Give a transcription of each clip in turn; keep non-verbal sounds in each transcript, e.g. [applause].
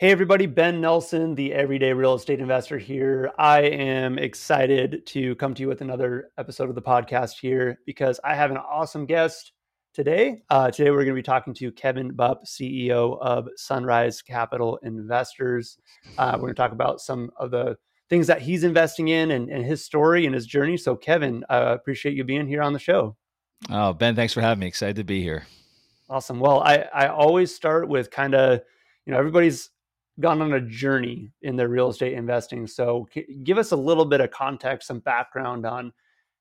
Hey, everybody, Ben Nelson, the everyday real estate investor here. I am excited to come to you with another episode of the podcast here because I have an awesome guest today. Uh, today, we're going to be talking to Kevin Bupp, CEO of Sunrise Capital Investors. Uh, we're going to talk about some of the things that he's investing in and, and his story and his journey. So, Kevin, I uh, appreciate you being here on the show. Oh, Ben, thanks for having me. Excited to be here. Awesome. Well, I, I always start with kind of, you know, everybody's gone on a journey in their real estate investing. So, give us a little bit of context, some background on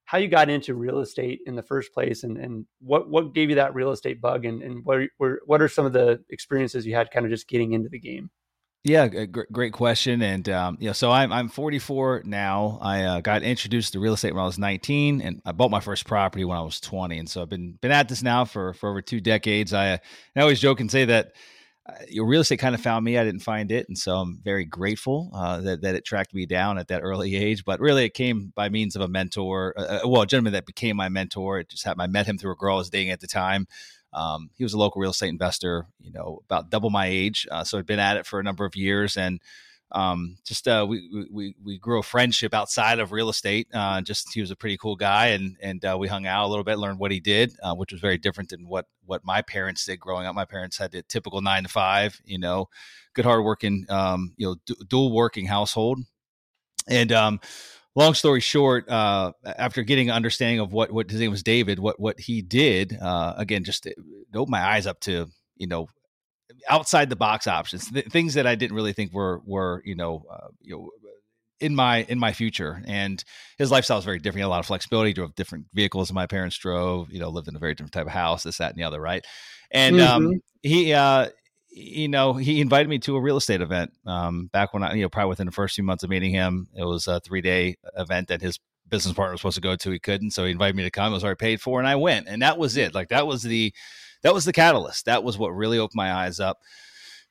how you got into real estate in the first place, and, and what what gave you that real estate bug, and, and what are, what are some of the experiences you had kind of just getting into the game. Yeah, great, question. And um, know, so I'm I'm 44 now. I uh, got introduced to real estate when I was 19, and I bought my first property when I was 20. And so I've been been at this now for for over two decades. I I always joke and say that your real estate kind of found me. I didn't find it, and so I'm very grateful uh, that that it tracked me down at that early age. But really, it came by means of a mentor. Uh, uh well, a gentleman that became my mentor. It just happened. I met him through a girl I was dating at the time. Um, he was a local real estate investor, you know, about double my age. Uh, so I'd been at it for a number of years, and um, just uh, we, we we grew a friendship outside of real estate. Uh, just he was a pretty cool guy, and and uh, we hung out a little bit, learned what he did, uh, which was very different than what what my parents did growing up. My parents had the typical nine to five, you know, good hardworking, um, you know, d- dual working household, and um, long story short, uh, after getting an understanding of what what his name was David, what what he did, uh, again, just opened my eyes up to you know outside the box options, th- things that I didn't really think were were you know uh, you know in my in my future. And his lifestyle was very different. He had a lot of flexibility. He drove different vehicles than my parents drove. You know, lived in a very different type of house. This, that, and the other. Right. And um, mm-hmm. um, he. Uh, you know, he invited me to a real estate event um, back when I, you know, probably within the first few months of meeting him. It was a three day event that his business partner was supposed to go to. He couldn't, so he invited me to come. It was already paid for, and I went. And that was it. Like that was the that was the catalyst. That was what really opened my eyes up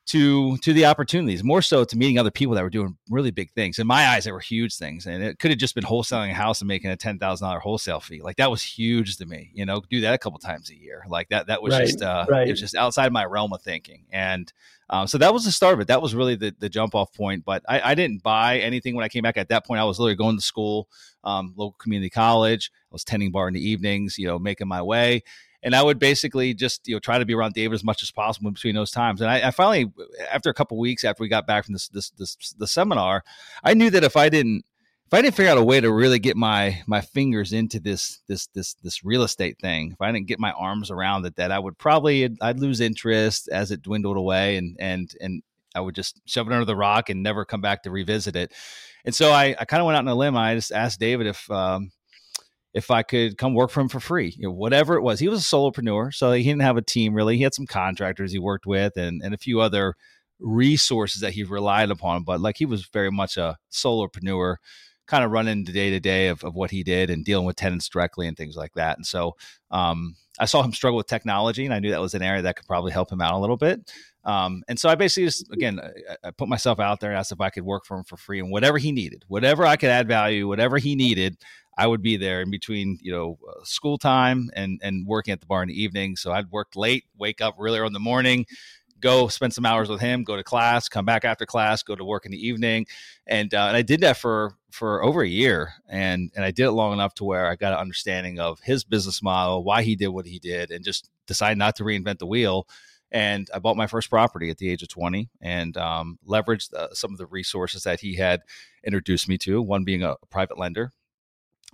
to to the opportunities, more so to meeting other people that were doing really big things. In my eyes, they were huge things, and it could have just been wholesaling a house and making a ten thousand dollar wholesale fee. Like that was huge to me. You know, do that a couple times a year. Like that that was right, just uh, right. it was just outside my realm of thinking. And um, so that was the start of it. That was really the, the jump off point. But I, I, didn't buy anything when I came back. At that point, I was literally going to school, um, local community college. I was tending bar in the evenings, you know, making my way and I would basically just you know try to be around David as much as possible between those times. And I, I finally, after a couple weeks after we got back from this, this this the seminar, I knew that if I didn't if I didn't figure out a way to really get my my fingers into this this this this real estate thing, if I didn't get my arms around it, that I would probably I'd lose interest as it dwindled away, and and and I would just shove it under the rock and never come back to revisit it. And so I, I kind of went out on a limb. I just asked David if um, if I could come work for him for free, you know, whatever it was. He was a solopreneur, so he didn't have a team really. He had some contractors he worked with and, and a few other resources that he relied upon, but like he was very much a solopreneur, kind of running the day to day of what he did and dealing with tenants directly and things like that. And so um, I saw him struggle with technology, and I knew that was an area that could probably help him out a little bit. Um, and so I basically just, again, I, I, put myself out there and asked if I could work for him for free and whatever he needed, whatever I could add value, whatever he needed, I would be there in between, you know, uh, school time and and working at the bar in the evening. So I'd work late, wake up really early in the morning, go spend some hours with him, go to class, come back after class, go to work in the evening, and uh, and I did that for for over a year, and and I did it long enough to where I got an understanding of his business model, why he did what he did, and just decided not to reinvent the wheel. And I bought my first property at the age of 20 and um, leveraged uh, some of the resources that he had introduced me to, one being a, a private lender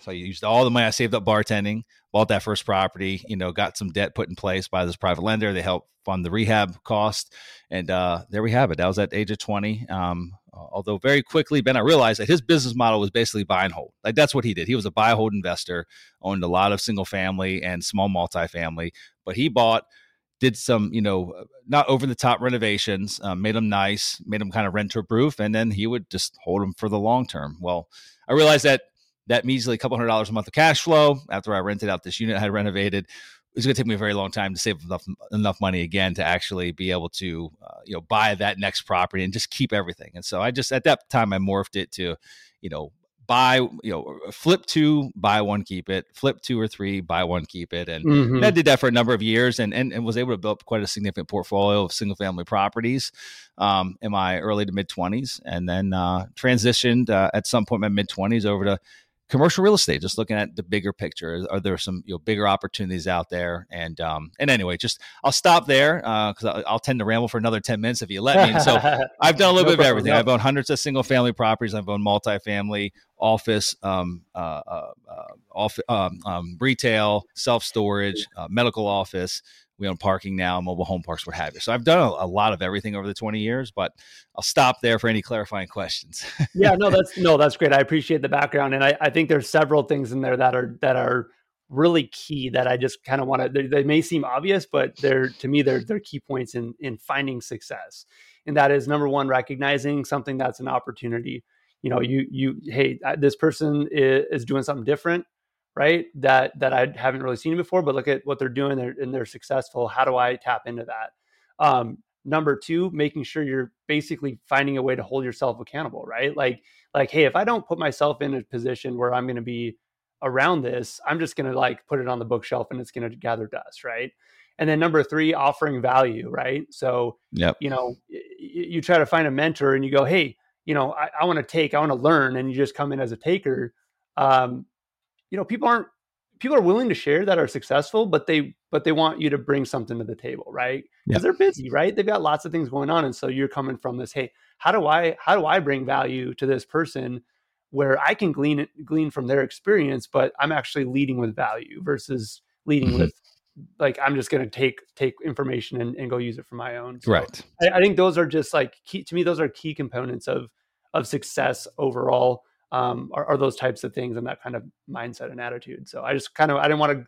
so I used all the money I saved up bartending, bought that first property, you know, got some debt put in place by this private lender. They helped fund the rehab cost. And uh, there we have it. That was at age of 20. Um, although very quickly, Ben, I realized that his business model was basically buy and hold. Like that's what he did. He was a buy hold investor, owned a lot of single family and small multifamily, but he bought did some, you know, not over the top renovations, um, made them nice, made them kind of renter proof, and then he would just hold them for the long term. Well, I realized that that measly couple hundred dollars a month of cash flow after I rented out this unit I had renovated. It was going to take me a very long time to save enough enough money again to actually be able to uh, you know buy that next property and just keep everything. And so I just at that time I morphed it to you know buy, you know, flip two, buy one, keep it, flip two or three, buy one, keep it. And, mm-hmm. and I did that for a number of years and, and, and was able to build quite a significant portfolio of single family properties um, in my early to mid 20s. And then uh, transitioned uh, at some point in my mid 20s over to commercial real estate just looking at the bigger picture are there some you know bigger opportunities out there? And um and anyway just i'll stop there because uh, I'll, I'll, tend to ramble for another 10 minutes if you let me. So [laughs] i've done a little no bit of everything. No. i've owned hundreds of single family properties. I've owned multifamily office um uh, uh, uh off, um, um, retail self-storage uh, medical office we own parking now, mobile home parks, what have you. So I've done a, a, lot of everything over the 20 years, but I'll stop there for any clarifying questions. [laughs] yeah, no, that's no, that's great. I appreciate the background. And I, I think there's several things in there that are that are really key that I just kind of want to they, may seem obvious, but they're to me they're they're key points in in finding success. And that is number one, recognizing something that's an opportunity. You know, you you hey, this person is, is doing something different right? That that I haven't really seen before, but look at what they're doing they're, and they're successful. How do I tap into that? Um, number two, making sure you're basically finding a way to hold yourself accountable, right? Like like hey, if I don't put myself in a position where I'm going to be around this, I'm just going to like put it on the bookshelf and it's going to gather dust, right? And then number three, offering value, right? So, yep. you know, you try to find a mentor and you go, hey, you know, I, I want to take, I want to learn, and you just come in as a taker. Um, you know people aren't people are willing to share that are successful but they but they want you to bring something to the table right? Because they're busy right? They've got lots of things going on and so you're coming from this hey how do i how do i bring value to this person where i can glean glean from their experience but i'm actually leading with value versus leading mm-hmm. with like i'm just going to take take information and, and go use it for my own. So right. I, I think those are just like key to me those are key components of of success overall um, are, are, those types of things and that kind of mindset and attitude. So I just kind of I didn't want to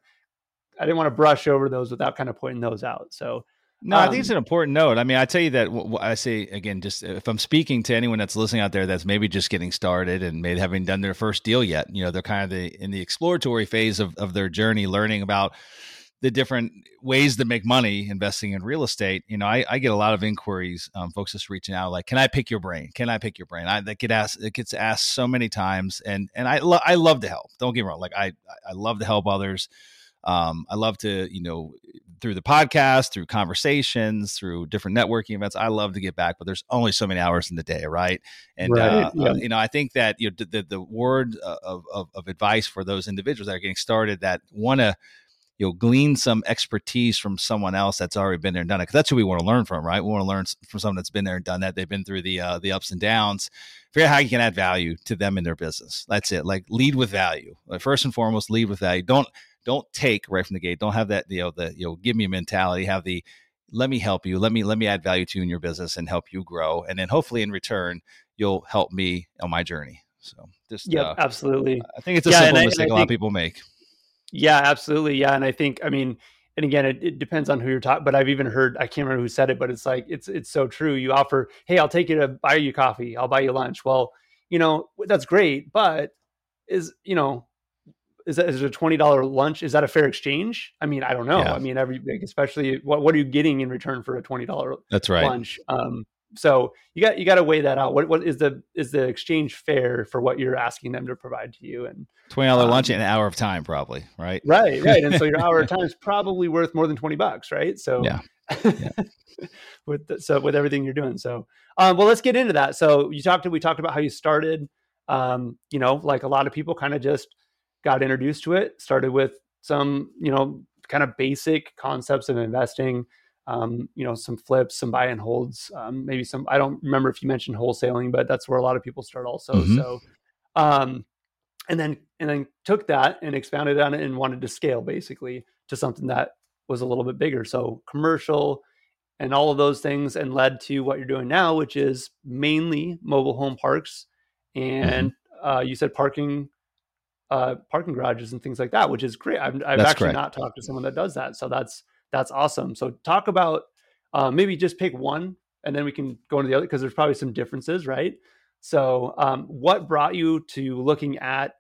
I didn't want to brush over those without kind of pointing those out. So no, um, I think it's um, an important note. I mean, I tell you that I say again, just if I'm speaking to anyone that's listening out there that's maybe just getting started and maybe having done their first deal yet, you know, they're kind of the, in the exploratory phase of, of their journey, learning about the different ways to make money investing in real estate, you know, I, I get a lot of inquiries, um, folks just reaching out like, "Can I pick your brain? Can I pick your brain?" I that get asked, it gets asked so many times, and and I lo- I love to help. Don't get me wrong, like I I love to help others. Um, I love to you know through the podcast, through conversations, through different networking events. I love to get back, but there's only so many hours in the day, right? And right, uh, yeah. uh, you know, I think that you know the the, word of, of of advice for those individuals that are getting started that want to you know glean some expertise from someone else that's already been there and done it because that's who we want to learn from right? We want to learn from someone that's been there and done that. They've been through the uh, the ups and downs. Figure out how you can add value to them in their business. That's it. Like lead with value. Like first and foremost lead with value. Don't don't take right from the gate. Don't have that you know the you know give me a mentality. Have the let me help you. Let me let me add value to you in your business and help you grow. And then hopefully in return you'll help me on my journey. So just yeah uh, absolutely. I think it's a yeah, simple mistake I, a lot of people make yeah, absolutely. Yeah, and I think I mean, and again, it, it depends on who you're talking. But I've even heard I can't remember who said it, but it's like it's it's so true. You offer, hey, I'll take you to buy you coffee. I'll buy you lunch. Well, you know that's great, but is you know is that is it a twenty dollar lunch? Is that a fair exchange? I mean, I don't know. Yeah. I mean, every especially what what are you getting in return for a twenty dollar that's right lunch? Um, so you got you got to weigh that out. What what is the is the exchange fair for what you're asking them to provide to you? And twenty dollar um, lunch and an hour of time, probably, right? Right, right. And so your hour of [laughs] time is probably worth more than twenty bucks, right? So yeah. yeah. [laughs] with the, so with everything you're doing. So um, well, let's get into that. So you talked to we talked about how you started. Um, you know, like a lot of people kind of just got introduced to it. Started with some you know kind of basic concepts of investing um, you know, some flips, some buy and holds, um, maybe some. I don't remember if you mentioned wholesaling, but that's where a lot of people start also. Mm-hmm. So, um, and then and then took that and expanded on it and wanted to scale basically to something that was a little bit bigger. So commercial and all of those things, and led to what you're doing now, which is mainly mobile home parks and mm-hmm. uh, you said parking uh, parking garages and things like that, which is great. I've, I've actually correct. not talked to someone that does that, so that's that's awesome. So talk about uh, maybe just pick one and then we can go into the other because there's probably some differences, right? So um, what brought you to looking at,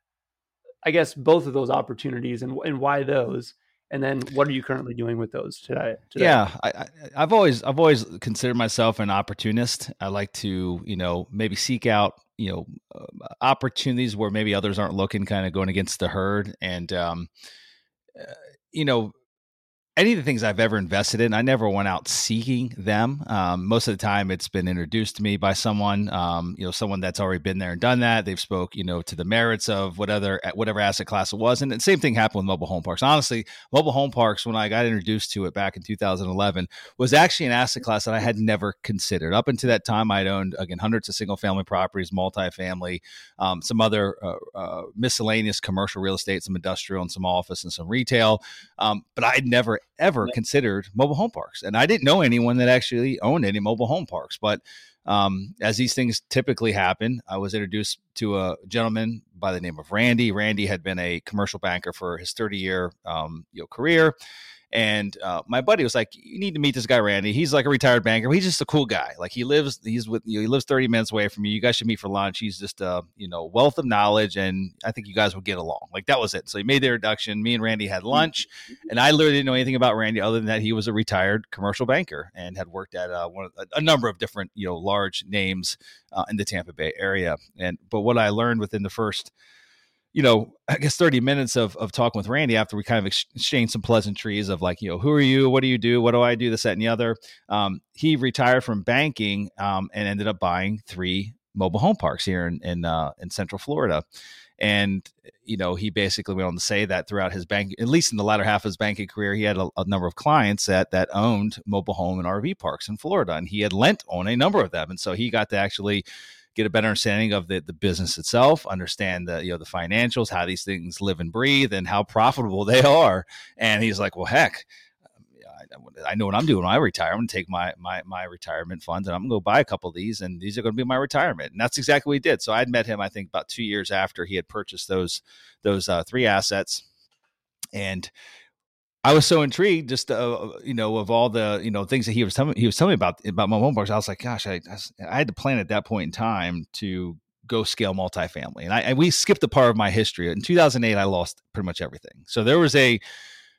I guess, both of those opportunities and, and why those? and then what are you currently doing with those today, today? yeah I, have always i've always considered myself an opportunist i like to you know maybe seek out you know uh, opportunities where maybe others aren't looking, kind of going against the herd, and um, uh, you know any of the things I've ever invested in, I never went out seeking them. Um, most of the time, it's been introduced to me by someone, um, you know, someone that's already been there and done that. They've spoke, you know, to the merits of whatever whatever asset class it was, and the same thing happened with mobile home parks. Honestly, mobile home parks, when I got introduced to it back in 2011, was actually an asset class that I had never considered. Up until that time, I'd owned again hundreds of single family properties, multifamily, um, some other uh, uh, miscellaneous commercial real estate, some industrial, and some office and some retail, um, but I'd never ever considered mobile home parks. And I didn't know anyone that actually owned any mobile home parks. But um, as these things typically happen, I was introduced to a gentleman by the name of Randy. Randy had been a commercial banker for his 30 year um, you know, career. And uh, my buddy was like, "You need to meet this guy, Randy. He's like a retired banker. He's just a cool guy. Like he lives, he's with you. Know, he lives thirty minutes away from you. You guys should meet for lunch. He's just a you know wealth of knowledge, and I think you guys would get along. Like that was it. So he made the introduction. Me and Randy had lunch, and I literally didn't know anything about Randy other than that he was a retired commercial banker and had worked at uh, one of, a, a, number of different you know large names uh, in the Tampa Bay area. And but what I learned within the first you know, I guess 30 minutes of, of talking with Randy after we kind of exchanged some pleasantries of like, you know, who are you? What do you do? What do I do? This, that, and the other. Um, he retired from banking um, and ended up buying three mobile home parks here in in, uh, in Central Florida. And you know, he basically went on to say that throughout his bank, at least in the latter half of his banking career, he had a, a, number of clients that that owned mobile home and RV parks in Florida, and he had lent on a number of them. And so he got to actually get a better understanding of the, the business itself, understand the you know the financials, how these things live and breathe, and how profitable [laughs] they are. And he's like, well, heck. I know what I'm doing when I retire. I'm going to take my my my retirement funds and I'm going to go buy a couple of these, and these are going to be my retirement. And that's exactly what he did. So I'd met him, I think, about two years after he had purchased those those uh, three assets, and I was so intrigued, just uh, you know, of all the you know things that he was telling he was telling me about about my home parks. I was like, gosh, I, I had to plan at that point in time to go scale multifamily, and I and we skipped a part of my history. In 2008, I lost pretty much everything. So there was a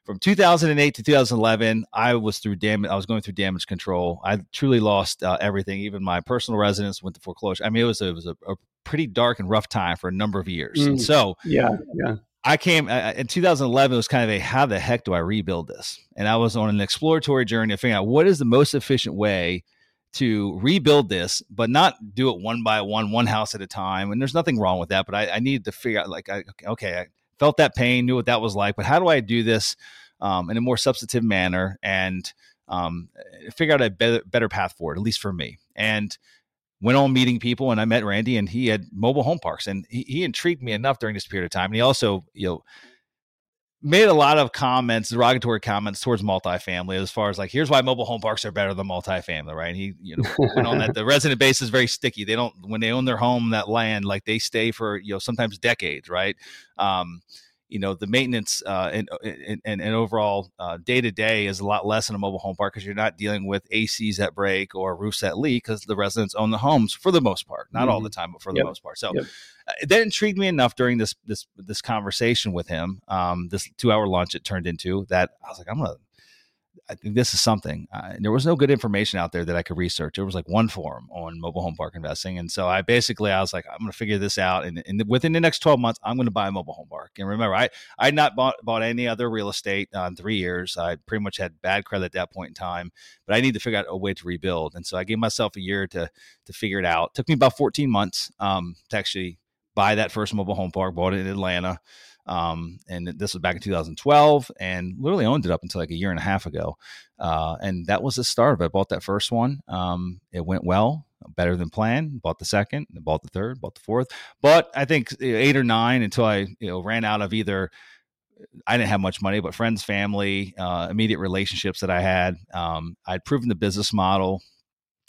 from 2008 to 2011, I was through damage. I was going through damage control. I truly lost uh, everything. Even my personal residence went to foreclosure. I mean, it was a, it was a, a pretty dark and rough time for a number of years. Mm, and so, yeah, yeah. I came uh, in 2011. It was kind of a how the heck do I rebuild this? And I was on an exploratory journey to figure out what is the most efficient way to rebuild this, but not do it one by one, one house at a time. And there's nothing wrong with that, but I, I needed to figure out like, I, okay, I felt that pain, knew what that was like, but how do I do this um, in a more substantive manner and um, figure out a better, better path forward, at least for me. And went on meeting people and I met Randy and he had mobile home parks and he, he intrigued me enough during this period of time. And he also, you know, made a lot of comments, derogatory comments towards multifamily as far as like, here's why mobile home parks are better than multifamily, right? And he, you know, went on that [laughs] the resident base is very sticky. They don't when they own their home, that land, like they stay for, you know, sometimes decades, right? Um, you know the maintenance uh, and, uh, and, and overall day to day is a lot less in a mobile home park because you're not dealing with ACs that break or roofs that leak because the residents own the homes for the most part, not mm-hmm. all the time, but for yep. the most part. So yep. uh, that intrigued me enough during this this this conversation with him, um, this two hour lunch it turned into that I was like, I'm gonna I think this is something. Uh, there was no good information out there that I could research. There was like one forum on mobile home park investing, and so I basically I was like, I'm going to figure this out, and, and, within the next 12 months, I'm going to buy a mobile home park. And remember, I I had not bought bought any other real estate uh, in three years. I pretty much had bad credit at that point in time, but I need to figure out a way to rebuild, and so I gave myself a year to to figure it out. It took me about 14 months um, to actually buy that first mobile home park. Bought it in Atlanta. Um, and this was back in 2012 and literally owned it up until like a year and a half ago. Uh, and that was the start of it. I bought that first one. Um, it went well, better than planned. Bought the second, bought the third, bought the fourth. But I think eight or nine until I you know ran out of either. I didn't have much money, but friends, family, uh, immediate relationships that I had. Um, I'd proven the business model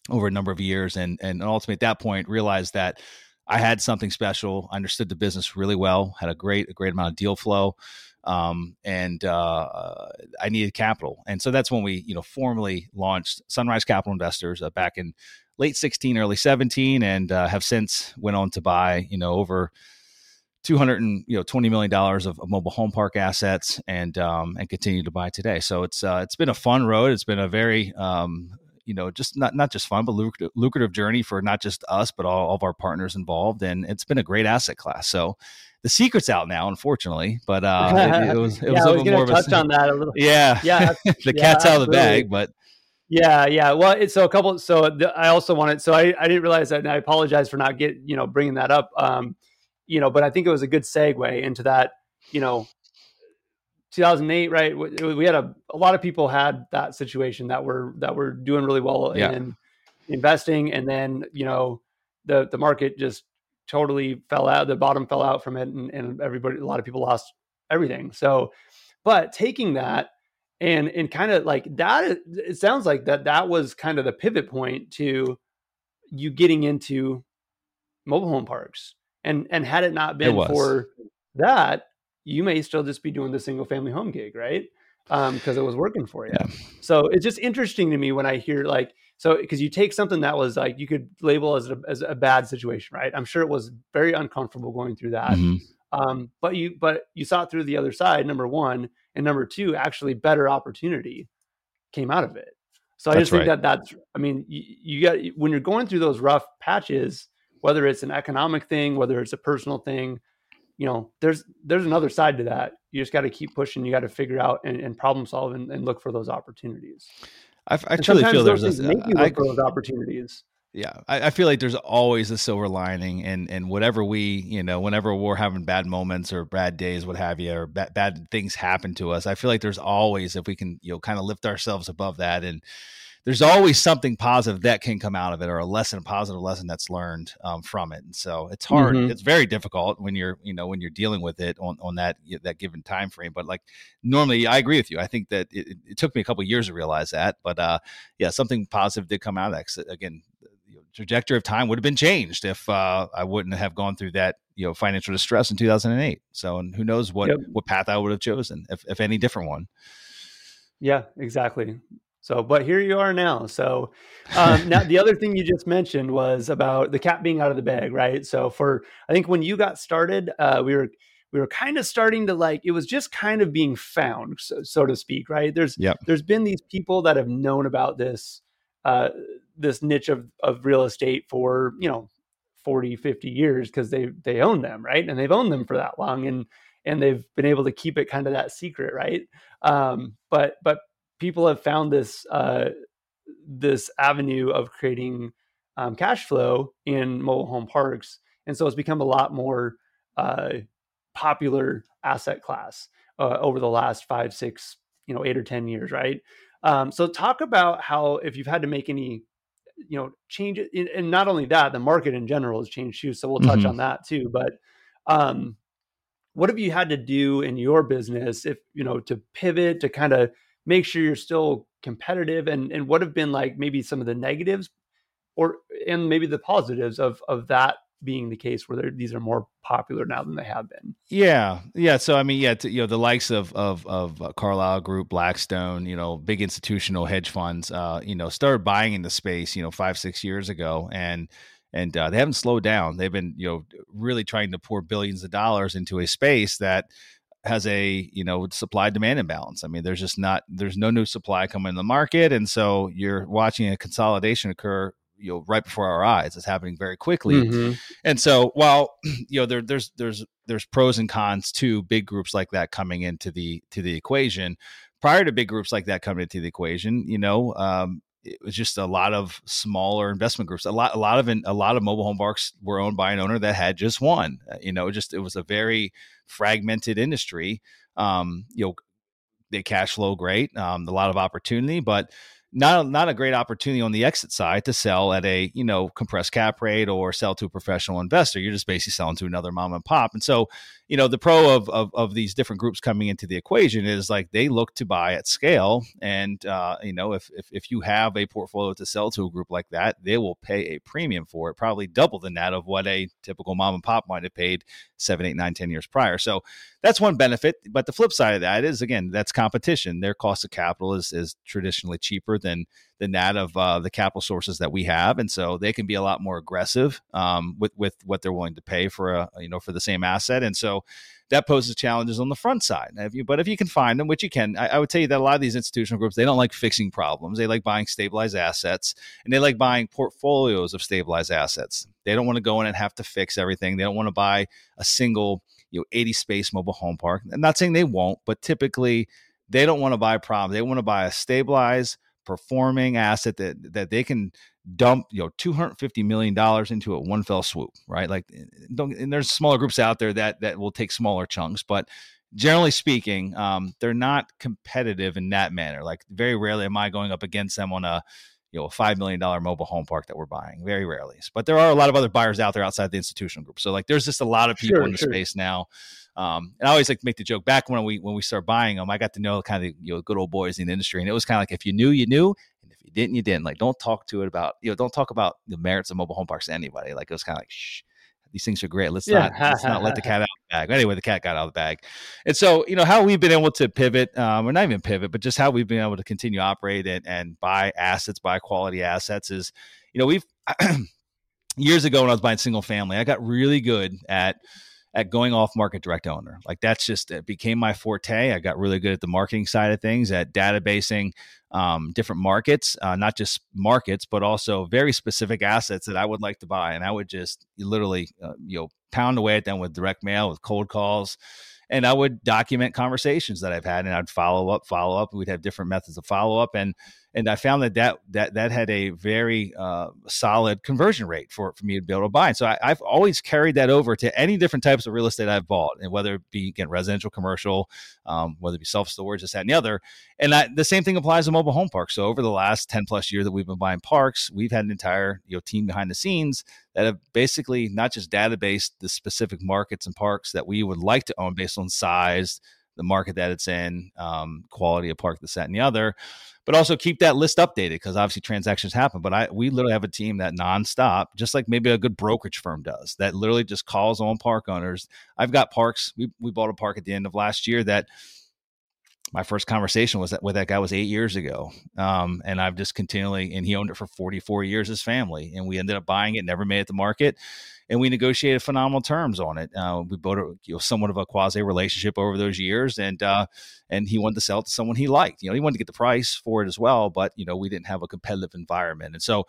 over a number of years, and and ultimately at that point realized that I had something special. I understood the business really well. Had a great a great amount of deal flow, um, and uh, I needed capital. And so that's when we you know formally launched Sunrise Capital Investors uh, back in late 16, early 17, and uh, have since went on to buy you know over. 200 and you know 20 million dollars of, of, mobile home park assets and um, and continue to buy today so it's uh, it's been a fun road it's been a very um, you know, just not not just fun, but lucrative, lucrative journey for not just us, but all, all of our partners involved. And it's been a great asset class. So the secret's out now, unfortunately. But uh, [laughs] it, it, was it yeah, was a little more of a touch on that a little. [laughs] Yeah, [laughs] yeah, the yeah, cat's out of the bag, but yeah, yeah. Well, it's so a couple. So the, I also wanted. So I, I didn't realize that, and I apologize for not get you know bringing that up. Um, you know, but I think it was a good segue into that. You know, 2008, right? We, had a a lot of people had that situation that were that were doing really well Yeah. in investing, and then you know the the market just totally fell out. The bottom fell out from it, and, and everybody, a lot of people lost everything. So, but taking that and and kind of like that it sounds like that that was kind of the pivot point to you getting into mobile home parks and and had it not been was. for that you may still just be doing the single family home gig right um because it was working for you Yeah. so it's just interesting to me when i hear like so because you take something that was like you could label as a, as a bad situation right i'm sure it was very uncomfortable going through that mhm. um, but you but you saw it through the other side number one and number two actually better opportunity came out of it so i That's just think right. that that's i mean you, you got when you're going through those rough patches whether it's an economic thing whether it's a personal thing you know there's there's another side to that. You just got to keep pushing you got to figure out and, and problem solve and, and look for those opportunities. I, I truly feel there's a, make you I- look for those opportunities. Yeah I, I feel like there's always a silver lining and and whatever we you know whenever we're having bad moments or bad days what have you or bad, bad things happen to us i feel like there's always if we can you know kind of lift ourselves above that and there's always something positive that can come out of it or a lesson a positive lesson that's learned um, from it and so it's hard Mhm. it's very difficult when you're you know when you're dealing with it on, on that that given time frame but like normally i agree with you i think that it, it took me a couple years to realize that but uh yeah something positive did come out of that 'Cause, again trajectory of time would have been changed if uh, I wouldn't have gone through that you know financial distress in 2008 so and who knows what Yep. what path I would have chosen if, if any different one Yeah, exactly. So, but here you are now. So, um, now the other thing you just mentioned was about the cat being out of the bag, right? So, for I think when you got started, uh, we were we were kind of starting to like it was just kind of being found, so, so to speak, right? There's Yep. there's been these people that have known about this uh, this niche of of real estate for you know 40 50 years because they they own them right and they've owned them for that long and and they've been able to keep it kind of that secret right um but but people have found this uh this avenue of creating um, cash flow in mobile home parks and so it's become a lot more uh popular asset class uh, over the last five six you know eight or ten years right um so talk about how if you've had to make any you know change and- not only that the market in general has changed too so we'll touch Mhm. on that too but um what have you had to do in your business if you know to pivot to kind of make sure you're still competitive and and what have been like maybe some of the negatives or and maybe the positives of of that being the case where these are more popular now than they have been Yeah, yeah. So I mean, yeah, t- you know, the likes of of of uh, Carlyle Group, Blackstone, you know, big institutional hedge funds, uh, you know, started buying in the space, you know, five six years ago, and and uh, they haven't slowed down. They've been, you know, really trying to pour billions of dollars into a space that has a you know supply demand imbalance. I mean, there's just not there's no new supply coming in the market, and so you're watching a consolidation occur. You know, right before our eyes, it's happening very quickly. Mhm. And so while [clears throat] you know there, there's there's there's pros and cons to big groups like that coming into the to the equation. Prior to big groups like that coming into the equation, you know, um, it was just a lot of smaller investment groups. A lot a lot of a lot of mobile home parks were owned by an owner that had just one. Uh, You know, just it was a very fragmented industry. Um, you know, they cash flow great, um, a lot of opportunity, but not not a great opportunity on the exit side to sell at a you know compressed cap rate or sell to a professional investor. You're just basically selling to another mom and pop. And so, you know, the pro of of, of these different groups coming into the equation is like they look to buy at scale. And uh, you know, if, if if you have a portfolio to sell to a group like that, they will pay a premium for it, probably double than that of what a typical mom and pop might have paid seven, eight, nine, ten years prior. So that's one benefit. But the flip side of that is again, that's competition. Their cost of capital is is traditionally cheaper than than that of uh, the capital sources that we have, and so they can be a lot more aggressive um, with with what they're willing to pay for a you know for the same asset, and so that poses challenges on the front side. If you, but if you can find them, which you can, I, I, would tell you that a lot of these institutional groups they don't like fixing problems. They like buying stabilized assets, and they like buying portfolios of stabilized assets. They don't want to go in and have to fix everything. They don't want to buy a single you know 80 space mobile home park. I'm not saying they won't, but typically they don't want to buy problems. They want to buy a stabilized performing asset that that they can dump you know 250 million dollars into a one fell swoop right? Like eh, don't and there's smaller groups out there that that will take smaller chunks but generally speaking um, they're not competitive in that manner. Like very rarely am i going up against them on a you know a five million dollar mobile home park that we're buying very rarely. But there are a lot of other buyers out there outside the institutional group. So like there's just a lot of people sure, in the sure. space now um, and I always like to make the joke back when we when we start buying them, I got to know kind of you know good old boys in the industry, and it was kind of like if you knew, you knew, you didn't, you didn't. Like, don't talk to it about, you know, don't talk about the merits of mobile home parks to anybody. Like, it was kind of like, shh, these things are great. Let's yeah. not let's not let the [laughs] cat out of the bag. Anyway, the cat got out of the bag. And so, you know, how we've been able to pivot, um, or not even pivot, but just how we've been able to continue to operate and, and buy assets, buy quality assets is, you know, we've [clears throat] years ago when I was buying single family, I got really good at at going off market direct owner. Like that's just it became my forte. I got really good at the marketing side of things, at databasing um, different markets, uh, not just markets, but also very specific assets that I would like to buy. And I would just literally, uh, you know, pound away at them with direct mail, with cold calls. And I would document conversations that I've had, and I'd follow up, follow up. We'd have different methods of follow up, and and I found that that that that had a very uh, solid conversion rate for, for me to be able to buy. And so I, have always carried that over to any different types of real estate I've bought, and whether it be again residential, commercial, um, whether it be self storage, this that and the other. And that, the same thing applies to mobile home parks. So over the last ten plus years that we've been buying parks, we've had an entire you know team behind the scenes that have basically not just database the specific markets and parks that we would like to own based on size, the market that it's in, um, quality of park, the set and the other but also keep that list updated because obviously transactions happen. But I we literally have a team that nonstop, just like maybe a good brokerage firm does, that literally just calls on park owners. I've got parks. We we bought a park at the end of last year that my first conversation was that with that guy was eight years ago. Um, and I've just continually, and he owned it for 44 years, his family. And we ended up buying it, never made it to market. And we negotiated phenomenal terms on it. Uh, we built a, you know, somewhat of a quasi relationship over those years. And, uh, and he wanted to sell it to someone he liked. You know, he wanted to get the price for it as well, but, you know, we didn't have a competitive environment. And so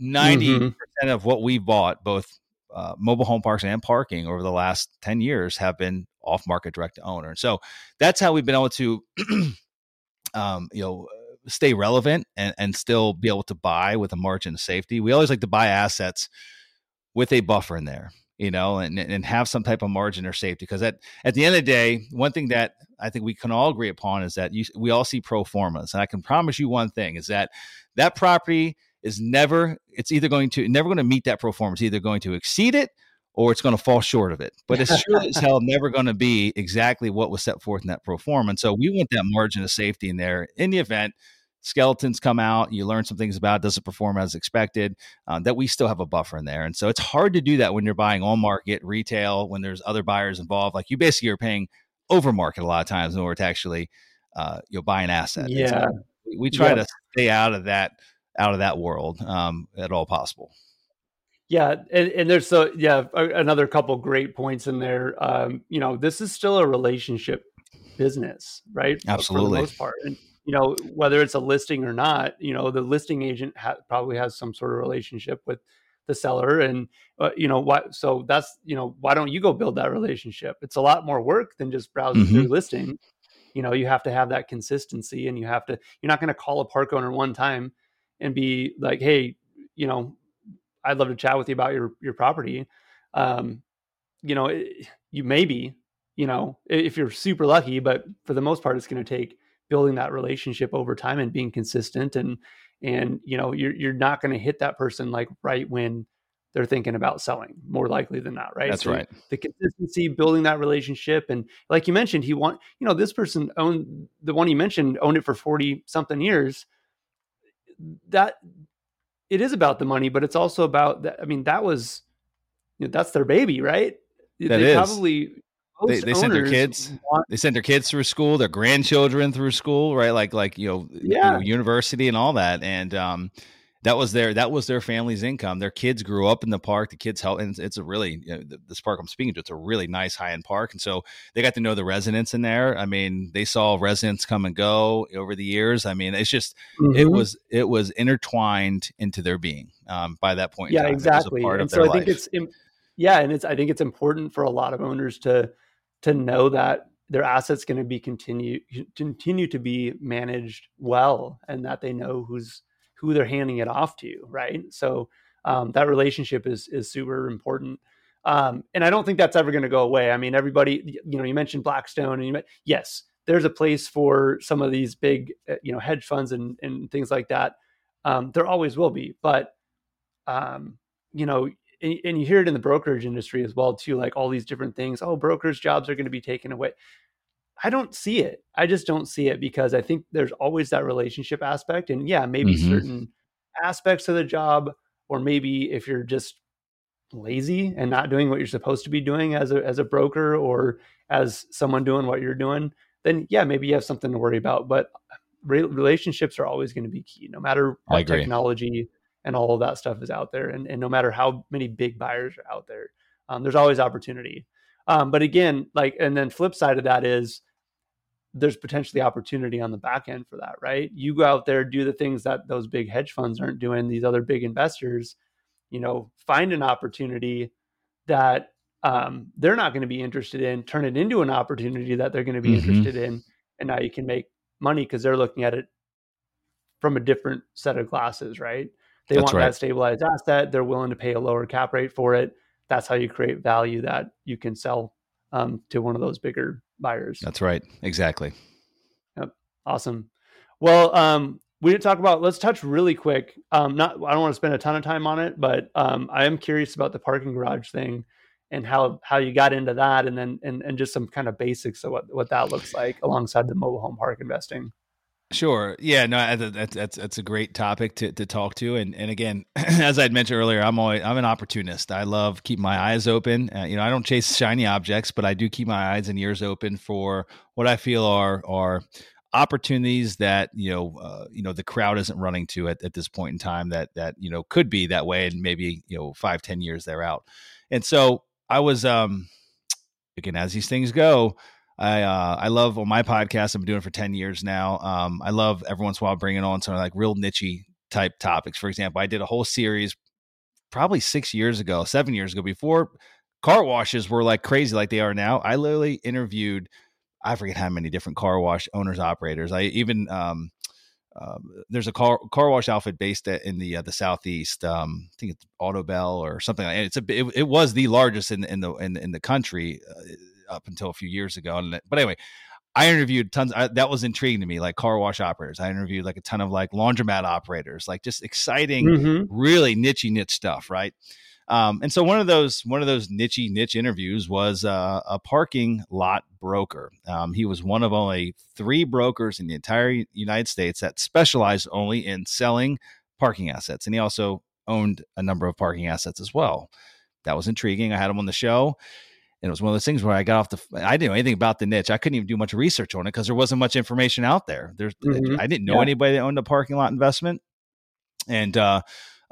90% mm-hmm. of what we bought, both uh, mobile home parks and parking over the last 10 years have been off market direct to owner. So that's how we've been able to, [clears throat] um, you know, stay relevant and, and still be able to buy with a margin of safety. We always like to buy assets with a buffer in there, you know, and, and have some type of margin or safety. Because at, at the end of the day, one thing that I think we can all agree upon is that you, we all see pro formas. And I can promise you one thing is that that property is never, it's either going to, never going to meet that pro forma. It's either going to exceed it or it's going to fall short of it. But it's [laughs] sure as hell never going to be exactly what was set forth in that pro forma. And so we want that margin of safety in there in the event skeletons come out, you learn some things about it, doesn't perform as expected, uh, that we still have a buffer in there. And so it's hard to do that when you're buying on market retail, when there's other buyers involved. Like you basically are paying over market a lot of times in order to actually uh, you know, buy an asset. Yeah. So we, try yeah. to stay out of that out of that world um, at all possible. Yeah, and, and there's so yeah another couple great points in there. Um, you know, this is still a relationship business, right? Absolutely, for the most part. And you know, whether it's a listing or not, you know, the listing agent ha- probably has some sort of relationship with the seller, and uh, you know what? So that's you know, why don't you go build that relationship? It's a lot more work than just browsing mm-hmm. through listing. You know, you have to have that consistency, and you have to. You're not going to call a park owner one time and be like, hey, you know, I'd love to chat with you about your your property. Um, you know, you maybe, you know, if you're super lucky, but for the most part, it's going to take building that relationship over time and being consistent and and you know you're you're not going to hit that person like right when they're thinking about selling more likely than not right that's so right the consistency building that relationship and like you mentioned he want you know this person owned the one you mentioned owned it for 40 something years that it is about the money, but it's also about that. I mean, that was, you know, that's their baby, right? That they is. probably they, they send their kids want, they send their kids through school, their grandchildren through school, right? Like like you know, yeah. You know, university and all that. And um that was their that was their family's income. Their kids grew up in the park. The kids help, and it's a really you know, this park I'm speaking to. It's a really nice high end park, and so they got to know the residents in there. I mean, they saw residents come and go over the years. I mean, it's just mm-hmm. it was it was intertwined into their being um, by that point. Yeah, exactly. and so I life. think it's yeah, and it's I think it's important for a lot of owners to to know that their assets going to be continue continue to be managed well, and that they know who's who they're handing it off to, right? So um, that relationship is is super important. Um, and I don't think that's ever going to go away. I mean, everybody, you know, you mentioned Blackstone, and you yes, there's a place for some of these big, uh, you know, hedge funds and and things like that. Um, there always will be, but um, you know, and, and you hear it in the brokerage industry as well too, like all these different things. Oh, brokers' jobs are going to be taken away. I don't see it. I just don't see it because I think there's always that relationship aspect. And yeah, maybe mm-hmm. certain aspects of the job, or maybe if you're just lazy and not doing what you're supposed to be doing as a as a broker or as someone doing what you're doing, then yeah, maybe you have something to worry about. But re- relationships are always going to be key, no matter what technology and all of that stuff is out there, and, and no matter how many big buyers are out there, um, there's always opportunity. Um, but again, like, and then flip side of that is there's potentially opportunity on the back end for that, right? You go out there, do the things that those big hedge funds aren't doing, these other big investors, you know, find an opportunity that um, they're not going to be interested in, turn it into an opportunity that they're going to be mm-hmm. interested in. And now you can make money because they're looking at it from a different set of glasses, right? They That's want right. that stabilized asset. They're willing to pay a lower cap rate for it. That's how you create value that you can sell um, to one of those bigger buyers. That's right. Exactly. Yep. Awesome. Well, um, we didn't talk about. Let's touch really quick. Um, not. I don't want to spend a ton of time on it, but um, I am curious about the parking garage thing and how how you got into that, and then and and just some kind of basics of what what that looks like alongside the mobile home park investing. Sure. Yeah. No, that's that's that's a great topic to, to talk to. And and again, [clears throat] as I'd mentioned earlier, I'm always I'm an opportunist. I love keeping my eyes open. Uh, you know, I don't chase shiny objects, but I do keep my eyes and ears open for what I feel are are opportunities that you know uh, you know the crowd isn't running to at, at this point in time that that you know could be that way and maybe you know five ten years they're out and so i was um again as these things go I uh, I love on my podcast. I've been doing for ten years now. Um, I love every once in a while bringing on some like real niche type topics. For example, I did a whole series probably six years ago, seven years ago, before car washes were like crazy like they are now. I literally interviewed I forget how many different car wash owners operators. I even um, uh, there's a car car wash outfit based in the uh, the southeast. Um, I think it's Autobell or something. Like It's a it, it was the largest in in the in, in the country. Uh, up until a few years ago. And but anyway, I interviewed tons. I, that was intriguing to me, like car wash operators. I interviewed like a ton of like laundromat operators, like just exciting, mm-hmm. really niche niche stuff, right? Um, and so one of those one of those niche niche interviews was uh, a parking lot broker. Um, he was one of only three brokers in the entire United States that specialized only in selling parking assets, and he also owned a number of parking assets as well. That was intriguing. I had him on the show and it was one of those things where I got off the. I didn't know anything about the niche. I couldn't even do much research on it because there wasn't much information out there. There's, mm-hmm. I didn't know yeah. anybody that owned a parking lot investment, and uh,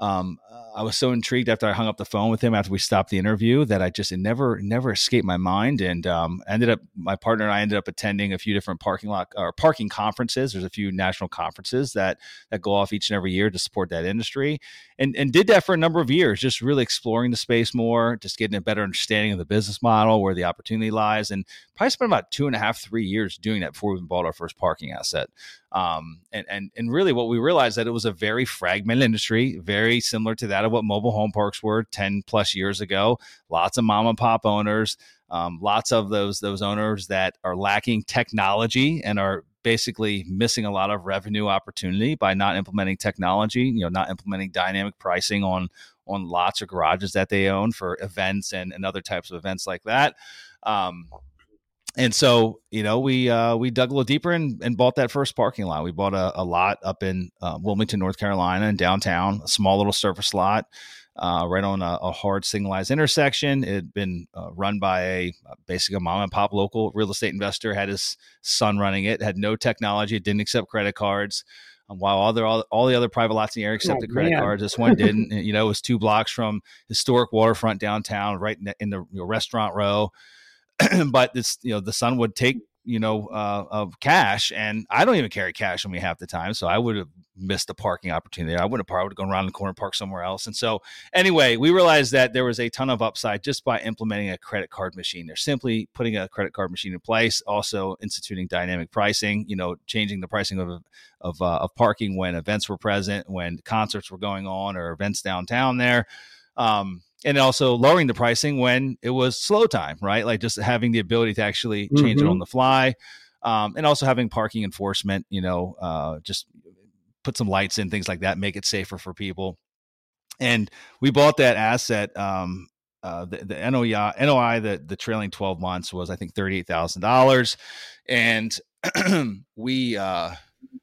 um, I was so intrigued after I hung up the phone with him after we stopped the interview that I just it never never escaped my mind and um, ended up my partner and I ended up attending a few different parking lot or parking conferences. There's a few national conferences that that go off each and every year to support that industry and and did that for a number of years, just really exploring the space more, just getting a better understanding of the business model, where the opportunity lies, and probably spent about two and a half three years doing that before we bought our first parking asset. Um, and and and really, what we realized that it was a very fragmented industry, very similar to that of what mobile home parks were ten plus years ago. Lots of mom and pop owners, um, lots of those those owners that are lacking technology and are basically missing a lot of revenue opportunity by not implementing technology. You know, not implementing dynamic pricing on on lots of garages that they own for events and, and other types of events like that. Um, and so you know we uh, we dug a little deeper and, and bought that first parking lot. We bought a, a lot up in uh, Wilmington, North Carolina, in downtown, a small little surface lot. uh, right on a, a, hard signalized intersection. It had been uh, run by a basically a mom and pop local real estate investor. Had his son running it. Had no technology. It didn't accept credit cards. Um, while all, the, all, all the other private lots in the area accepted oh, credit cards, this one didn't. you know, it was two blocks from historic waterfront downtown, right in the, in the you know, restaurant row. [clears throat] but this, you know, the son would take you know, uh, of cash. And I don't even carry cash on me half the time. So I would have missed the parking opportunity. I wouldn't have probably gone around the corner, park somewhere else. And so anyway, we realized that there was a ton of upside just by implementing a credit card machine. They're simply putting a credit card machine in place, also instituting dynamic pricing, you know, changing the pricing of, of, uh, of parking when events were present, when concerts were going on or events downtown there. Um, and also lowering the pricing when it was slow time, right? Like just having the ability to actually change mm-hmm. it on the fly. Um, and also having parking enforcement, you know, uh, just put some lights in, things like that, make it safer for people. And we bought that asset. Um, uh, the, the NOI, NOI, the, the trailing 12 months was, I think, $38,000. And [clears throat] we, uh,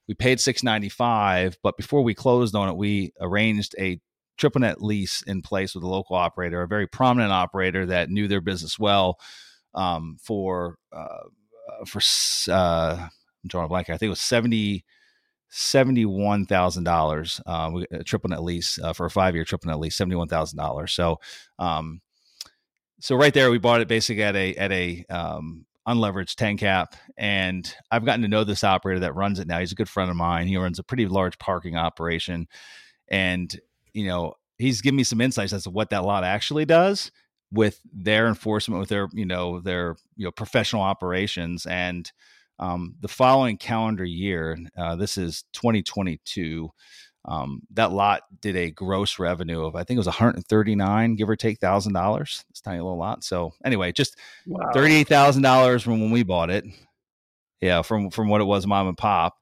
we paid 695, but before we closed on it, we arranged a triple net lease in place with a local operator, a very prominent operator that knew their business well um, for uh, uh for uh, I'm drawing a blank. I think it was seventy seventy one thousand dollars. A triple net lease uh, for a five year triple net lease, seventy one thousand dollars. So, um, so right there, we bought it basically at a at a um, unleveraged 10 cap and i've gotten to know this operator that runs it now he's a good friend of mine he runs a pretty large parking operation and you know, he's giving me some insights as to what that lot actually does with their enforcement, with their, you know, their, you know, professional operations. And um, the following calendar year, uh, this is 2022, um, that lot did a gross revenue of I think it was 139, give or take thousand dollars. It's tiny little lot. So anyway, just wow. thirty-eight thousand dollars from when we bought it. Yeah, from from what it was mom and pop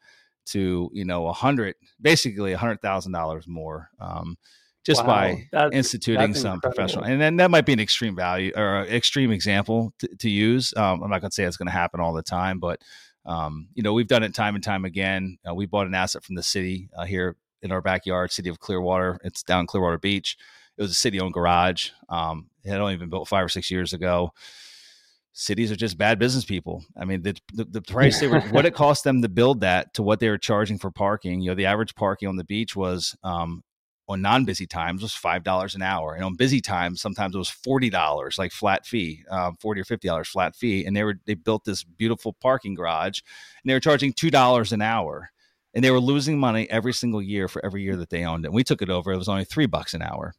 to you know a hundred basically a hundred thousand dollars more um, just wow. by that's, instituting that's some professional and then that might be an extreme value or extreme example to, to use. Um, i'm not going to say it's going to happen all the time but um, you know we've done it time and time again. Uh, we bought an asset from the city uh, here in our backyard city of clearwater. It's down clearwater beach. It was a city owned garage. Um, it had only been built five or six years ago cities are just bad business people. I mean, the the, the [laughs] price they were, what it cost them to build that to what they were charging for parking. You know, the average parking on the beach was um, on non-busy times was five dollars an hour, and on busy times sometimes it was forty dollars, like flat fee, um, forty or fifty dollars flat fee. And they were they built this beautiful parking garage, and they were charging two dollars an hour. And they were losing money every single year for every year that they owned it. And we took it over; it was only three bucks an hour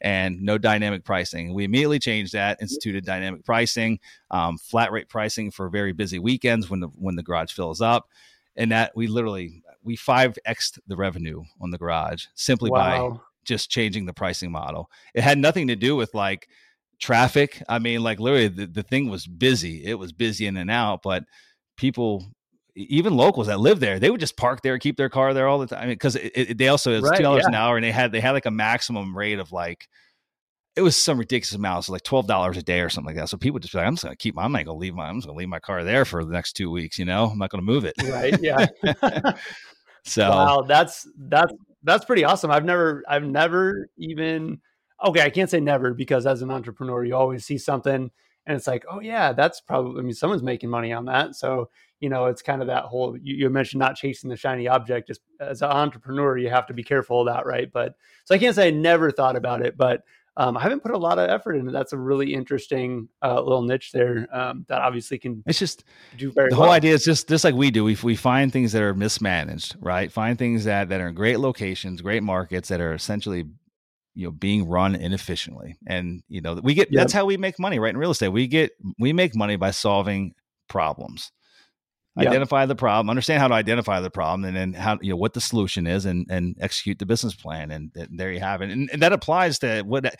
and no dynamic pricing. We immediately changed that, instituted dynamic pricing, um, flat rate pricing for very busy weekends when the when the garage fills up, and that we literally we five x the revenue on the garage simply wow. by just changing the pricing model. It had nothing to do with like traffic. I mean, like literally the, the thing was busy. It was busy in and out, but people even locals that live there, they would just park there, keep their car there all the time. because I mean, they also it's right, two dollars yeah. an hour, and they had they had like a maximum rate of like it was some ridiculous amount, so like twelve dollars a day or something like that. So people just be like, I'm just gonna keep my, I'm not gonna leave my, I'm just gonna leave my car there for the next two weeks. You know, I'm not gonna move it. Right? Yeah. [laughs] [laughs] so wow, that's that's that's pretty awesome. I've never I've never even okay, I can't say never because as an entrepreneur, you always see something and it's like, oh yeah, that's probably I mean someone's making money on that. So you know, it's kind of that whole you, you, mentioned not chasing the shiny object. Just as an entrepreneur, you have to be careful of that, right? But so I can't say I never thought about it, but um, I haven't put a lot of effort into. That's a really interesting uh, little niche there um, that obviously can. It's just do very. The well. whole idea is just just like we do. We we find things that are mismanaged, right? Find things that that are in great locations, great markets that are essentially you know being run inefficiently and you know we get yep. that's how we make money right in real estate we get we make money by solving problems identify the problem, understand how to identify the problem, and then how you know what the solution is, and and execute the business plan. And, and there you have it. And, and, that applies to what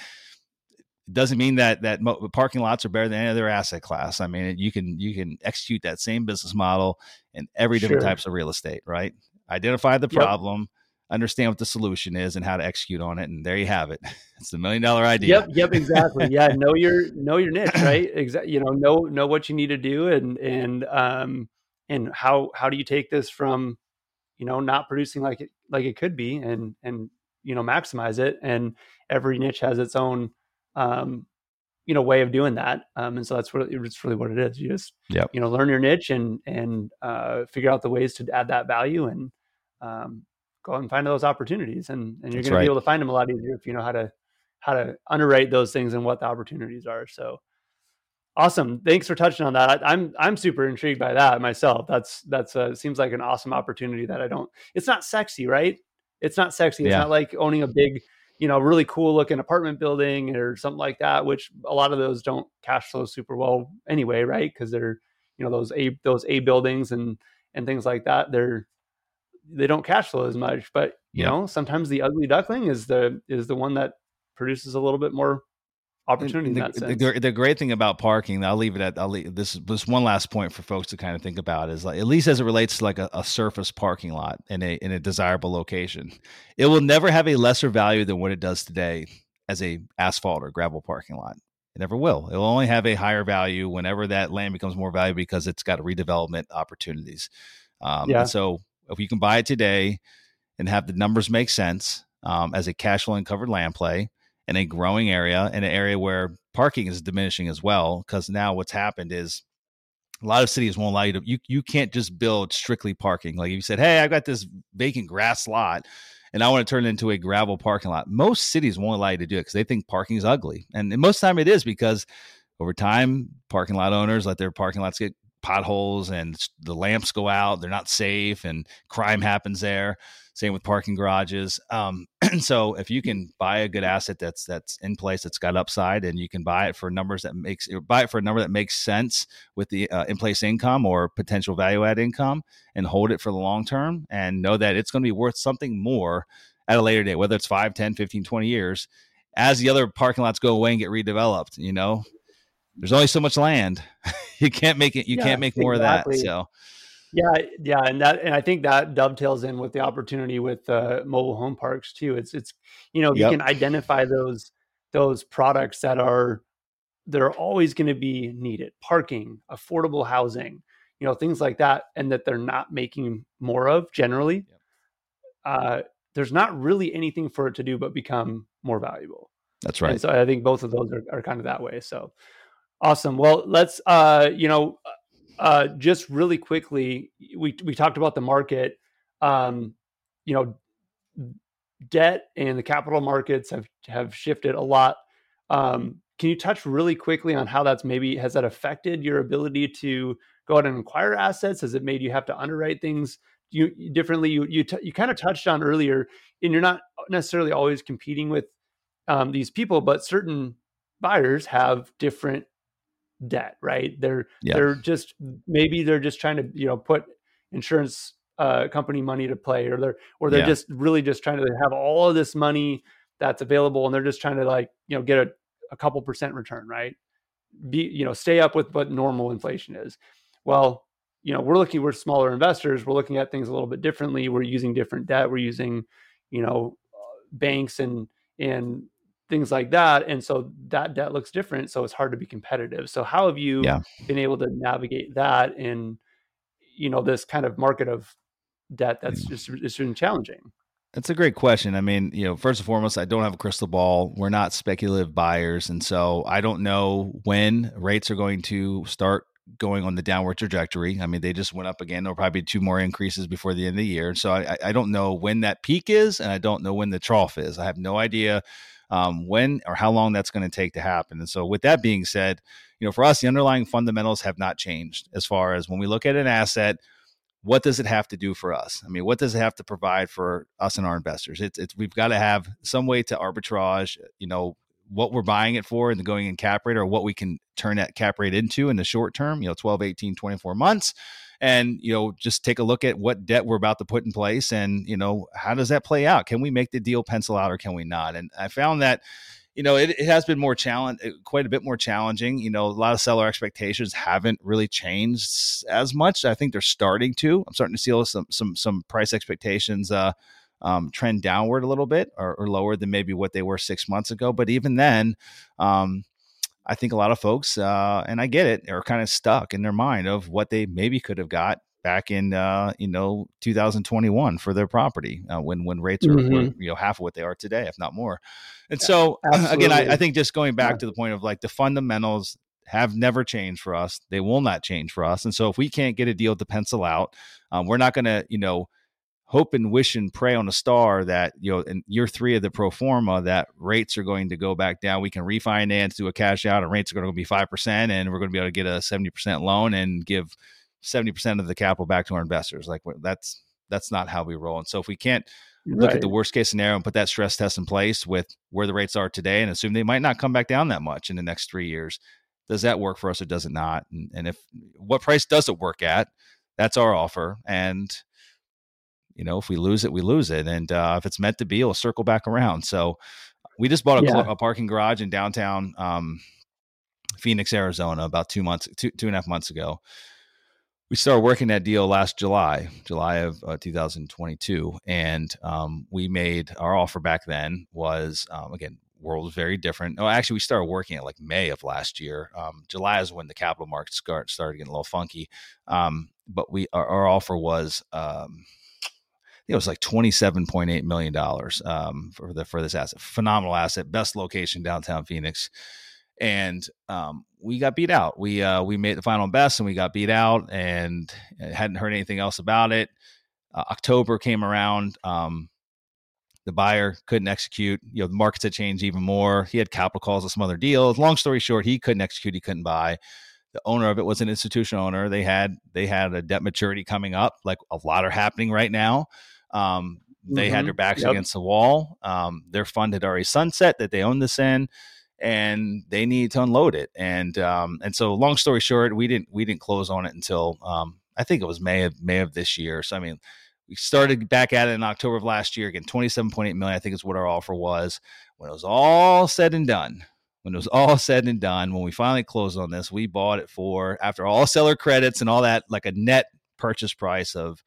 doesn't mean that that parking lots are better than any other asset class. I mean, you can you can execute that same business model in every different sure. types of real estate, right? Identify the problem. Yep understand what the solution is and how to execute on it and there you have it [laughs] it's the million dollar idea yep yep exactly yeah [laughs] know your know your niche right [clears throat] exactly you know know know what you need to do and and um and how how do you take this from you know not producing like it like it could be and and you know maximize it and every niche has its own um, you know way of doing that um, and so that's what it's really what it is you just you know learn your niche and and uh, figure out the ways to add that value and um, go out and find those opportunities and and you're going right. to be able to find them a lot easier if you know how to how to underwrite those things and what the opportunities are so awesome thanks for touching on that i'm i'm super intrigued by that myself that's that's uh, seems like an awesome opportunity that i don't it's not sexy right it's not sexy it's yeah. not like owning a big you know, really cool looking apartment building or something like that, which a lot of those don't cash flow super well anyway, right? Because they're, you know, those A those A buildings and and things like that, they're they don't cash flow as much. But you yeah. know, sometimes the ugly duckling is the is the one that produces a little bit more opportunity the, the, the, great thing about parking, I'll leave it at I'll leave this this one last point for folks to kind of think about is like at least as it relates to like a, a, surface parking lot in a in a desirable location, it will never have a lesser value than what it does today as a asphalt or gravel parking lot. It never will. It will only have a higher value whenever that land becomes more valuable because it's got redevelopment opportunities. Um, yeah. so if you can buy it today and have the numbers make sense um, as a cash flow and covered land play, in a growing area, in an area where parking is diminishing as well. Because now what's happened is a lot of cities won't allow you to you you can't just build strictly parking. Like if you said, Hey, I've got this vacant grass lot and I want to turn it into a gravel parking lot. Most cities won't allow you to do it because they think parking is ugly. And, most time it is because over time, parking lot owners let their parking lots get potholes and the lamps go out, they're not safe and crime happens there. Same with parking garages. Um, and [clears throat] so if you can buy a good asset that's that's in place, that's got upside, and you can buy it for numbers that makes buy it for a number that makes sense with the uh, in place income or potential value add income, and hold it for the long term, and know that it's going to be worth something more at a later date, whether it's 5, 10, 15, 20 years, as the other parking lots go away and get redeveloped. You know, there's only so much land. [laughs] you can't make it. You yeah, can't make more exactly. of that. So yeah, yeah, and that and I think that dovetails in with the opportunity with uh, mobile home parks too. It's it's you know yep. you can identify those those products that are that are always going to be needed, parking, affordable housing, you know things like that, and that they're not making more of generally. Yep. Uh, there's not really anything for it to do but become more valuable. That's right. And so I think both of those are, are kind of that way. So awesome. Well, let's uh, you know uh, just really quickly, we we talked about the market. Um, you know, debt and the capital markets have have shifted a lot. Um, can you touch really quickly on how that's maybe has that affected your ability to go out and acquire assets? Has it made you have to underwrite things you differently? You you t- you kind of touched on earlier, and you're not necessarily always competing with um, these people, but certain buyers have different debt, right? They're yeah. they're just maybe they're just trying to you know put insurance uh, company money to play, or they're or they're yeah. just really just trying to have all of this money that's available, and they're just trying to like you know get a, a couple percent return, right? Be you know stay up with what normal inflation is. Well, you know we're looking we're smaller investors. We're looking at things a little bit differently. We're using different debt. We're using you know banks and and things like that and so that debt looks different so it's hard to be competitive so how have you yeah. been able to navigate that in you know this kind of market of debt that's mm. just it's been challenging that's a great question. I mean, you know, first and foremost, I don't have a crystal ball. We're not speculative buyers. And so I don't know when rates are going to start going on the downward trajectory. I mean, they just went up again. There'll probably be two more increases before the end of the year. So I, I don't know when that peak is, and I don't know when the trough is. I have no idea um, when or how long that's going to take to happen. And so, with that being said, you know, for us, the underlying fundamentals have not changed as far as when we look at an asset. What does it have to do for us? I mean, what does it have to provide for us and our investors? It's, it's we've got to have some way to arbitrage, you know, what we're buying it for and the going in cap rate or what we can turn that cap rate into in the short term, you know, 12, 18, 24 months and you know just take a look at what debt we're about to put in place and you know how does that play out? Can we make the deal pencil out or can we not? And i found that you know it, it has been more challenge uh, quite a bit more challenging. You know a lot of seller expectations haven't really changed as much i think they're starting to. I'm starting to see some some some price expectations uh um, trend downward a little bit or, or, lower than maybe what they were six months ago. But even then, um, I think a lot of folks, uh, and I get it, are kind of stuck in their mind of what they maybe could have got back in uh, you know 2021 for their property uh, when when rates are mm-hmm. you know half of what they are today, if not more. And so [clears throat] again, I, I, think just going back yeah. to the point of like the fundamentals have never changed for us. They will not change for us. And so if we can't get a deal to pencil out, um, we're not going to you know hope and wish and pray on a star that you know in year three of the pro forma that rates are going to go back down. We can refinance, do a cash out, and rates are going to be five percent, and we're going to be able to get a seventy percent loan and give seventy percent of the capital back to our investors. Like that's that's not how we roll. And so if we can't look at the worst case scenario and put that stress test in place with where the rates are today and assume they might not come back down that much in the next three years, does that work for us or does it not? And, and if what price does it work at? That's our offer. And you know, if we lose it, we lose it. And uh, if it's meant to be, it'll circle back around. So we just bought a, yeah. a parking garage in downtown um, Phoenix, Arizona, about two months, two two and a half months ago. We started working that deal last July, July of uh, 2022, and um, we made our offer back then was um, again world was very different. Oh, actually, we started working at like May of last year. Um, July is when the capital markets start, started getting a little funky. Um, but we our, our offer was um, it was like twenty seven point eight million dollars um, for the for this asset. Phenomenal asset, best location downtown Phoenix, and um, we got beat out. We uh, we made the final best, and we got beat out, and hadn't heard anything else about it. Uh, October came around. Um, the buyer couldn't execute. You know, the markets had changed even more. He had capital calls of some other deals. Long story short, he couldn't execute. He couldn't buy the owner of it was an institutional owner. They had they had a debt maturity coming up, like a lot are happening right now. Um, they mm-hmm. had their backs yep. against the wall. Um, their fund had already sunset that they owned this in, and they needed to unload it. And um, and so, long story short, we didn't we didn't close on it until um, I think it was May of May of this year. So I mean, we started back at it in October of last year. Again, twenty seven point eight million, I think is what our offer was. When it was all said and done, when it was all said and done, when we finally closed on this, we bought it for after all seller credits and all that, like a net purchase price of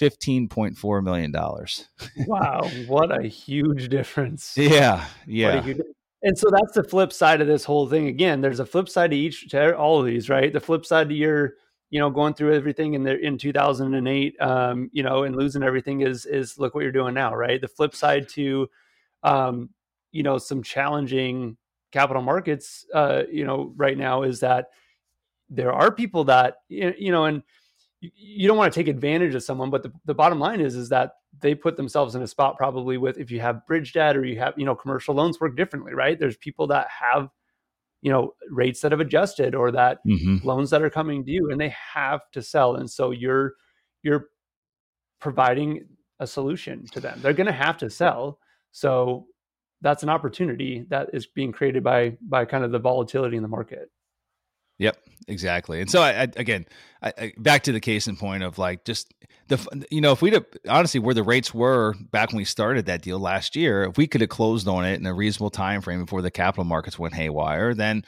$15.4 million. [laughs] wow. What a huge difference. Yeah. Yeah. Huge, and so that's the flip side of this whole thing. Again, there's a flip side to each, to all of these, right? The flip side to your, you know, going through everything in the, in 2008, um, you know, and losing everything is, is look what you're doing now, right? The flip side to, um, you know, some challenging capital markets, uh, you know, right now is that there are people that, you know, and, you don't want to take advantage of someone but the, the bottom line is is that they put themselves in a spot probably with if you have bridge debt or you have you know commercial loans work differently right? There's people that have you know rates that have adjusted or that mm-hmm. loans that are coming due and they have to sell. And so you're you're providing a solution to them. They're going to have to sell. So that's an opportunity that is being created by by kind of the volatility in the market Yep, exactly. And so, I, I again, I, I, back to the case in point of like just the you know if we'd have, honestly where the rates were back when we started that deal last year, if we could have closed on it in a reasonable time frame before the capital markets went haywire, then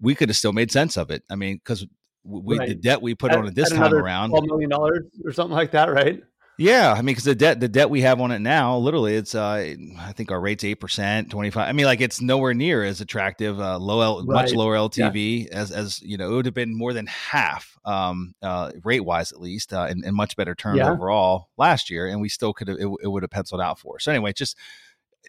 we could have still made sense of it. I mean, because we right. the debt we put at, on it this time around, twelve million dollars or something like that, right? Yeah, I mean, because the debt the debt we have on it now, literally, it's uh, I think our rate's eight percent, twenty five. I mean, like it's nowhere near as attractive, uh, low L, right. much lower LTV yeah. as as you know, it would have been more than half, um, uh, rate wise at least, uh, and, and much better terms yeah. overall last year, and we still could have it, it would have penciled out for. Us. So anyway, just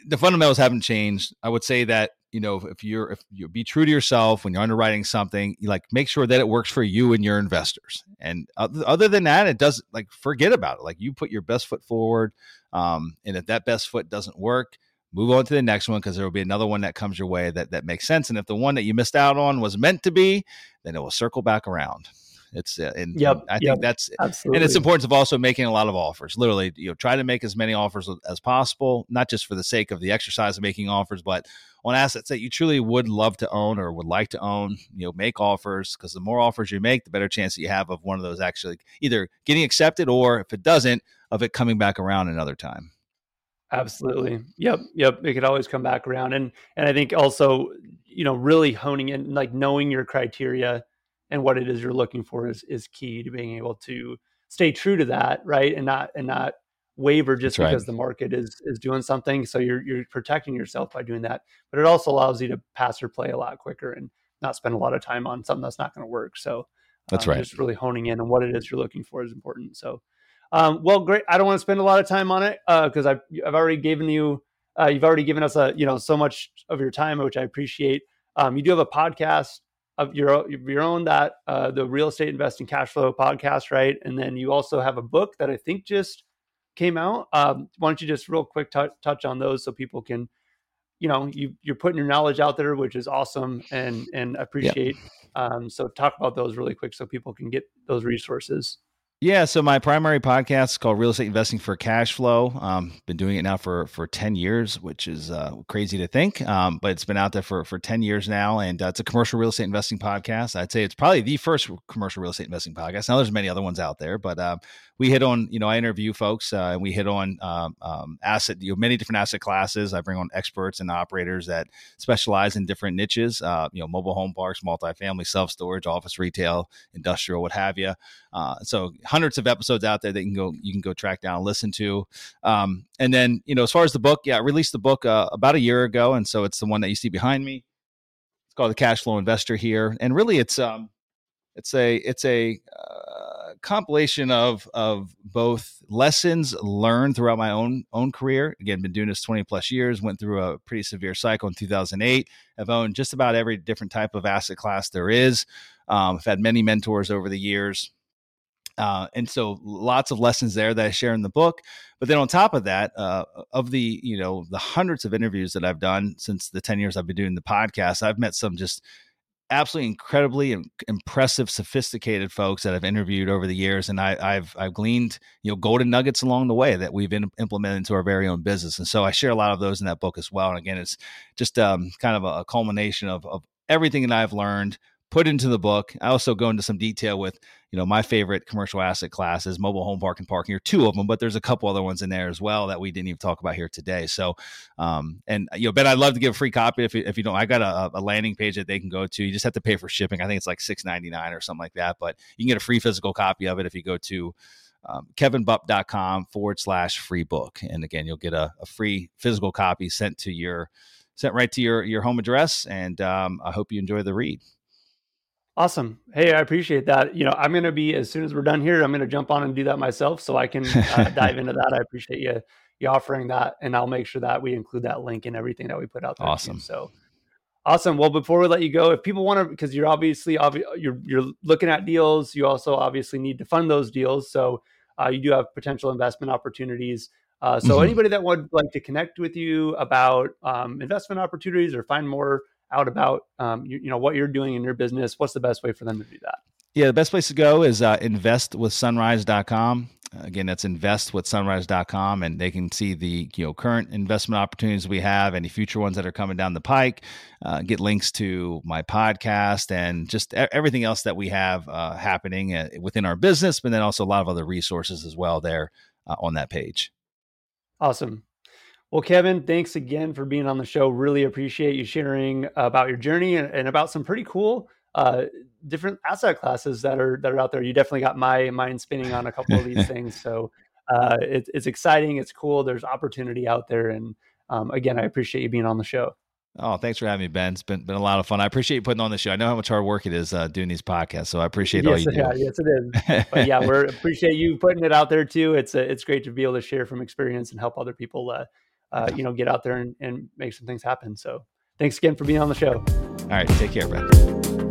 the fundamentals haven't changed. I would say that you know if you're if you be true to yourself when you're underwriting something, you like make sure that it works for you and your investors. And other than that, it does like forget about it. Like you put your best foot forward, um, and if that best foot doesn't work, move on to the next one because there will be another one that comes your way that that makes sense. And if the one that you missed out on was meant to be, then it will circle back around. It's uh, and, yep, I yep, think that's absolutely. and it's important of also making a lot of offers. Literally, you know, try to make as many offers as possible, not just for the sake of the exercise of making offers, but on assets that you truly would love to own or would like to own. You know, make offers because the more offers you make, the better chance that you have of one of those actually either getting accepted or if it doesn't, of it coming back around another time. Absolutely. Yep. Yep. It could always come back around. And and I think also, you know, really honing in, like knowing your criteria and what it is you're looking for is is key to being able to stay true to that, right? And not and not waver just That's because right. the market is is doing something. So you're you're protecting yourself by doing that. But it also allows you to pass or play a lot quicker and not spend a lot of time on something that's not going to work. So That's right. Just really honing in on what it is you're looking for is important. So, um, well, great. I don't want to spend a lot of time on it because I've I've already given you uh, you've already given us a you know so much of your time, which I appreciate. Um, you do have a podcast of your your own that uh, the real estate investing cash flow podcast, right? And then you also have a book that I think just came out. Um, why don't you just real quick t- touch on those so people can, you know, you you're putting your knowledge out there, which is awesome and and appreciate. Yep. Um, so talk about those really quick so people can get those resources. Yeah, so my primary podcast is called Real Estate Investing for Cash Flow. Um, been doing it now for for ten years, which is uh, crazy to think, um, but it's been out there for for ten years now, and uh, it's a commercial real estate investing podcast. I'd say it's probably the first commercial real estate investing podcast. Now there's many other ones out there, but uh, we hit on, you know, I interview folks uh, and we hit on um, um, asset, you know, many different asset classes. I bring on experts and operators that specialize in different niches, uh, you know, mobile home parks, multifamily, self storage, office retail, industrial, what have you. Uh, so hundreds of episodes out there that you can go, you can go track down, listen to. Um, and then, you know, as far as the book, yeah, I released the book uh, about a year ago. And so it's the one that you see behind me. It's called The Cash Flow Investor here. And really it's, um, it's a, it's a, uh, compilation of of both lessons learned throughout my own own career. Again, been doing this 20 plus years, went through a pretty severe cycle in 2008. I've owned just about every different type of asset class there is. Um, I've had many mentors over the years. Uh, and so lots of lessons there that I share in the book. But then on top of that, uh, of the you know the hundreds of interviews that I've done since the ten years I've been doing the podcast, I've met some just absolutely incredibly impressive, sophisticated folks that I've interviewed over the years, and I, have I've gleaned you know golden nuggets along the way that we've in, implemented into our very own business, and so I share a lot of those in that book as well. And again, it's just um, kind of a, a culmination of, of everything that I've learned, put into the book. I also go into some detail with, you know, my favorite commercial asset classes, mobile home park and parking are two of them, but there's a couple other ones in there as well that we didn't even talk about here today. So, um, and you know, Ben, I'd love to give a free copy if, if you don't. I got a, a landing page that they can go to. You just have to pay for shipping. I think it's like six ninety nine or something like that, but you can get a free physical copy of it if you go to um, kevinbupp.com forward slash free book. And again, you'll get a, a, free physical copy sent to your sent right to your your home address. And um, I hope you enjoy the read. Awesome. Hey, I appreciate that. You know, I'm going to be as soon as we're done here, I'm going to jump on and do that myself, so I can uh, [laughs] dive into that. I appreciate you you offering that, and I'll make sure that we include that link in everything that we put out there. Awesome. Too. So awesome. Well, before we let you go, if people want to, because you're obviously obvi- you're you're looking at deals, you also obviously need to fund those deals. So uh, you do have potential investment opportunities. Uh, so mm-hmm. anybody that would like to connect with you about um, investment opportunities or find more out about um, you, you, know what you're doing in your business, what's the best way for them to do that? Yeah, the best place to go is uh, investwithsunrise.com. Again, that's investwithsunrise.com, and they can see the you know current investment opportunities we have, any future ones that are coming down the pike. Uh, get links to my podcast and just everything else that we have uh, happening uh, within our business, but then also a lot of other resources as well there uh, on that page. Awesome. Well, Kevin, thanks again for being on the show. Really appreciate you sharing about your journey and, and about some pretty cool uh, different asset classes that are that are out there. You definitely got my mind spinning on a couple of these [laughs] things. So uh, it, it's exciting. It's cool. There's opportunity out there, and um, again, I appreciate you being on the show. Oh, thanks for having me, Ben. It's been been a lot of fun. I appreciate you putting on the show. I know how much hard work it is uh, doing these podcasts, so I appreciate yes, all you yeah, do. Yes, it is. but yeah, [laughs] we appreciate you putting it out there too. It's a, it's great to be able to share from experience and help other people uh, uh, you know, get out there and, and make some things happen. So thanks again for being on the show. All right. Take care, Brad.